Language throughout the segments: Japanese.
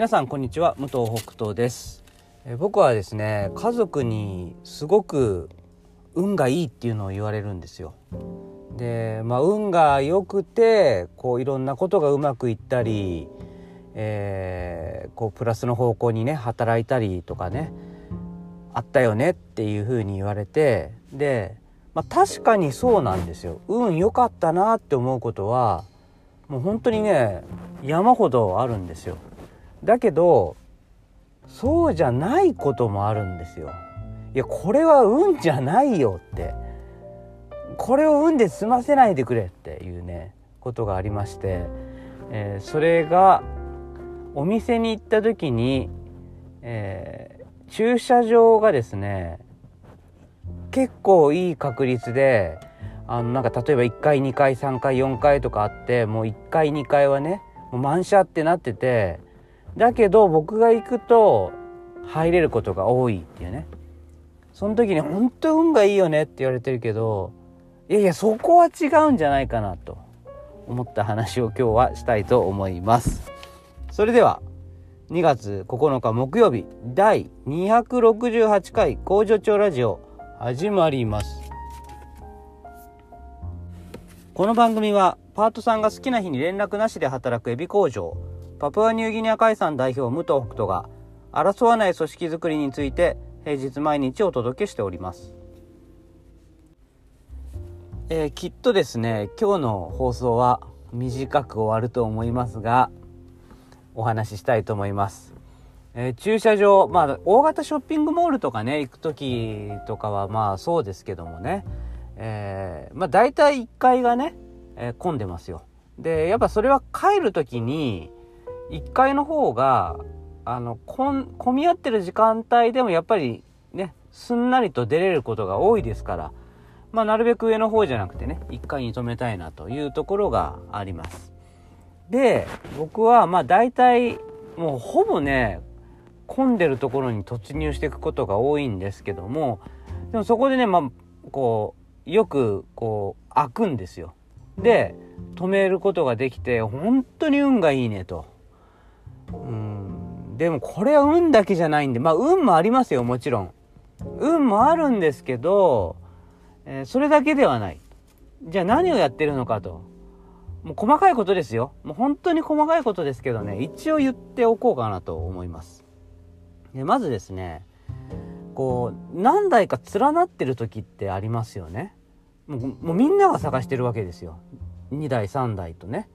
皆さんこんにちは武藤北斗です。え僕はですね家族にすごく運がいいっていうのを言われるんですよ。でまあ運が良くてこういろんなことがうまくいったり、えー、こうプラスの方向にね働いたりとかねあったよねっていうふうに言われてで、まあ、確かにそうなんですよ。運良かったなって思うことはもう本当にね山ほどあるんですよ。だけどそうじゃないこともあるんですよ。いやこれは運じゃないよって。これを運で済ませないでくれっていうねことがありまして、えー、それがお店に行った時に、えー、駐車場がですね結構いい確率であのなんか例えば1階2階3階4階とかあってもう1階2階はねもう満車ってなっててだけど僕が行くと入れることが多いっていうね。その時に本当運がいいよねって言われてるけどいやいやそこは違うんじゃないかなと思った話を今日はしたいと思います。それでは2月9日木曜日第268回工場長ラジオ始まります。この番組はパートさんが好きな日に連絡なしで働くエビ工場。パプアニューギニア海産代表武藤北斗が争わない組織づくりについて平日毎日お届けしております、えー、きっとですね今日の放送は短く終わると思いますがお話ししたいと思います。えー、駐車場、まあ、大型ショッピングモールとかね、行く時とかはまあそうですけどもね、えー、まあ大体1階がね、えー、混んでますよ。で、やっぱそれは帰る時に、1階の方が、あの、混み合ってる時間帯でもやっぱりね、すんなりと出れることが多いですから、まあなるべく上の方じゃなくてね、1階に止めたいなというところがあります。で、僕はまあ大体、もうほぼね、混んでるところに突入していくことが多いんですけどもでもそこでねまあこうよくこう開くんですよで止めることができて本当に運がいいねとうん。でもこれは運だけじゃないんでまあ運もありますよもちろん。運もあるんですけど、えー、それだけではない。じゃあ何をやってるのかと。もう細かいことですよ。もう本当に細かいことですけどね。一応言っておこうかなと思います。でまずですねこう何台か連なってる時ってありますよね。もうもうみんなが探してるわけですよ。2台3台とね。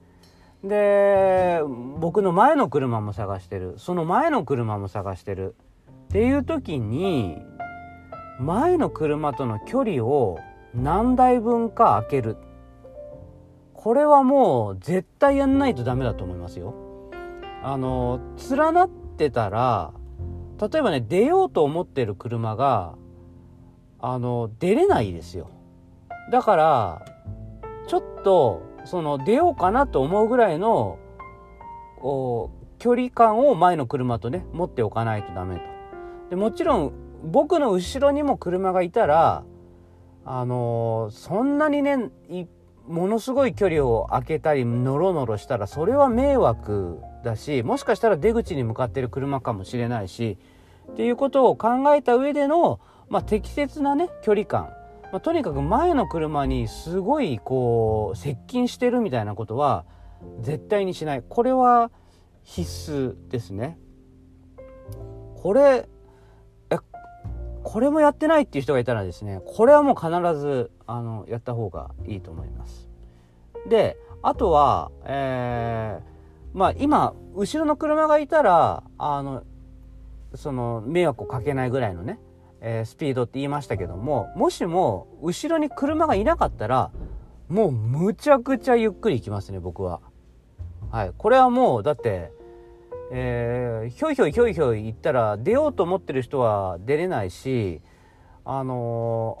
で僕の前の車も探してる。その前の車も探してるっていう時に前の車との距離を何台分か開ける。これはもう絶対やんないとダメだと思いますよ。あの連なってたら例えばね、出ようと思ってる車が、あの、出れないですよ。だから、ちょっと、その、出ようかなと思うぐらいの、こう、距離感を前の車とね、持っておかないとダメと。で、もちろん、僕の後ろにも車がいたら、あのそんなにね、ものすごい距離を空けたり、ノロノロしたら、それは迷惑だしもしかしたら出口に向かってる車かもしれないしっていうことを考えた上での、まあ、適切なね距離感、まあ、とにかく前の車にすごいこう接近してるみたいなことは絶対にしない。これは必須ですね。これえこれもやってないっていう人がいたらですねこれはもう必ずあのやった方がいいと思います。であとはえーまあ今、後ろの車がいたら、あの、その、迷惑をかけないぐらいのね、えー、スピードって言いましたけども、もしも、後ろに車がいなかったら、もうむちゃくちゃゆっくり行きますね、僕は。はい。これはもう、だって、えー、ひょいひょいひょいひょい行ったら、出ようと思ってる人は出れないし、あの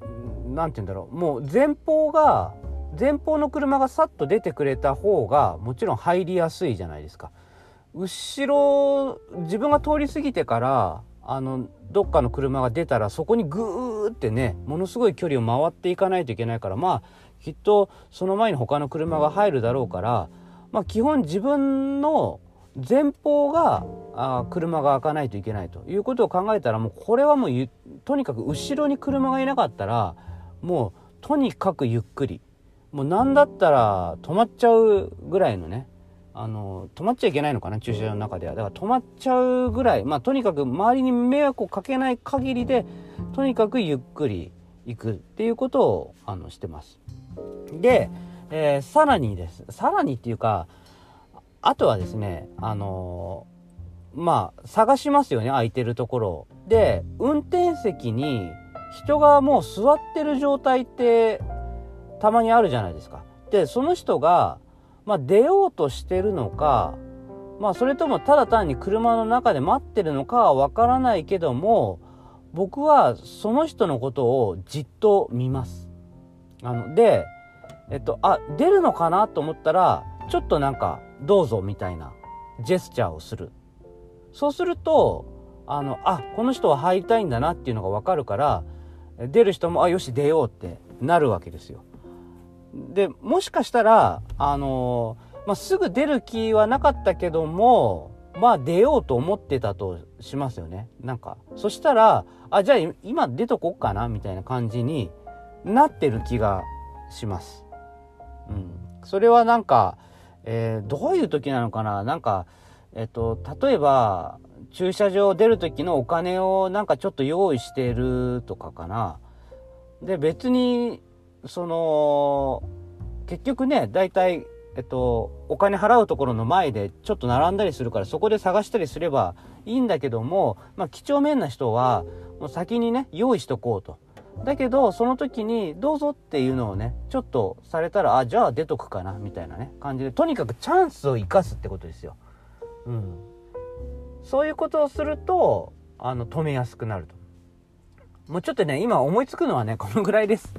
ー、なんて言うんだろう、もう前方が、前方の車がさっと出てくれた方がもちろん入りやすいじゃないですか。後ろ自分が通り過ぎてからあのどっかの車が出たらそこにグーってねものすごい距離を回っていかないといけないからまあきっとその前に他の車が入るだろうからまあ基本自分の前方があ車が開かないといけないということを考えたらもうこれはもうとにかく後ろに車がいなかったらもうとにかくゆっくり。もう何だったら止まっちゃうぐらいのねあの止まっちゃいけないのかな駐車場の中では。だから止まっちゃうぐらいまあとにかく周りに迷惑をかけない限りでとにかくゆっくり行くっていうことをあのしてます。で、えー、さらにです。さらにっていうかあとはですねあのー、まあ探しますよね空いてるところで運転席に人がもう座ってる状態ってたまにあるじゃないですか。でその人がまあ、出ようとしてるのか、まあ、それともただ単に車の中で待ってるのかはわからないけども、僕はその人のことをじっと見ます。あの、で、えっと、あ、出るのかなと思ったら、ちょっとなんか、どうぞみたいなジェスチャーをする。そうすると、あの、あ、この人は入りたいんだなっていうのがわかるから、出る人も、あ、よし出ようってなるわけですよ。で、もしかしたら、あのー、まあ、すぐ出る気はなかったけども、まあ出ようと思ってたとしますよね。なんか。そしたら、あ、じゃあ今出とこっかなみたいな感じになってる気がします。うん。それはなんか、えー、どういう時なのかな？なんか、えっと、例えば、駐車場出る時のお金をなんかちょっと用意してるとかかな。で、別にその、結局ね、大体、えっと、お金払うところの前でちょっと並んだりするからそこで探したりすればいいんだけども、まあ、几帳面な人はもう先にね用意しとこうと。だけどその時にどうぞっていうのをねちょっとされたらあじゃあ出とくかなみたいなね感じでとにかくチャンスを生かすってことですよ。うん、そういうことをするとあの止めやすくなると。もうちょっとね今思いつくのはねこのぐらいです。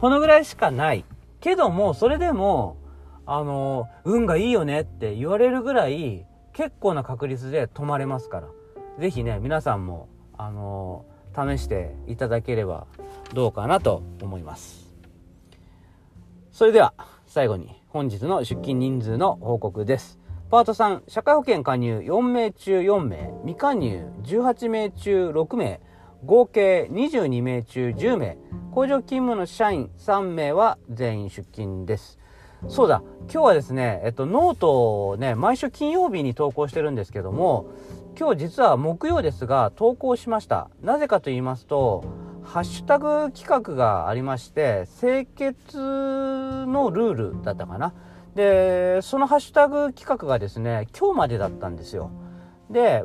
このぐらいしかない。けども、それでも、あの、運がいいよねって言われるぐらい、結構な確率で止まれますから。ぜひね、皆さんも、あの、試していただければどうかなと思います。それでは、最後に本日の出勤人数の報告です。パート3、社会保険加入4名中4名、未加入18名中6名、合計22名中10名、工場勤務の社員3名は全員出勤です。そうだ、今日はですね、えっと、ノートをね、毎週金曜日に投稿してるんですけども、今日実は木曜ですが、投稿しました。なぜかと言いますと、ハッシュタグ企画がありまして、清潔のルールだったかな。で、そのハッシュタグ企画がですね、今日までだったんですよ。で、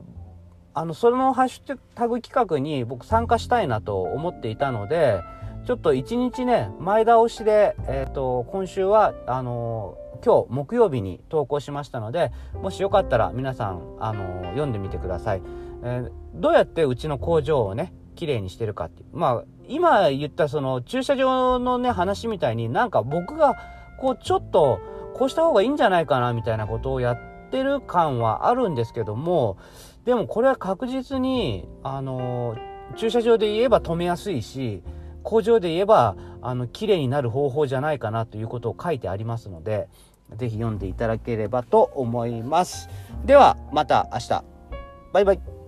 あの、そのハッシュタグ企画に僕参加したいなと思っていたので、ちょっと一日ね、前倒しで、えっ、ー、と、今週は、あの今日木曜日に投稿しましたので、もしよかったら皆さん、あの読んでみてください。えー、どうやってうちの工場をね、綺麗にしてるかっていう。まあ、今言ったその駐車場のね、話みたいになんか僕が、こう、ちょっと、こうした方がいいんじゃないかな、みたいなことをやってる感はあるんですけども、でもこれは確実に、あの、駐車場で言えば止めやすいし、工場で言えば、あの、綺麗になる方法じゃないかなということを書いてありますので、ぜひ読んでいただければと思います。では、また明日。バイバイ。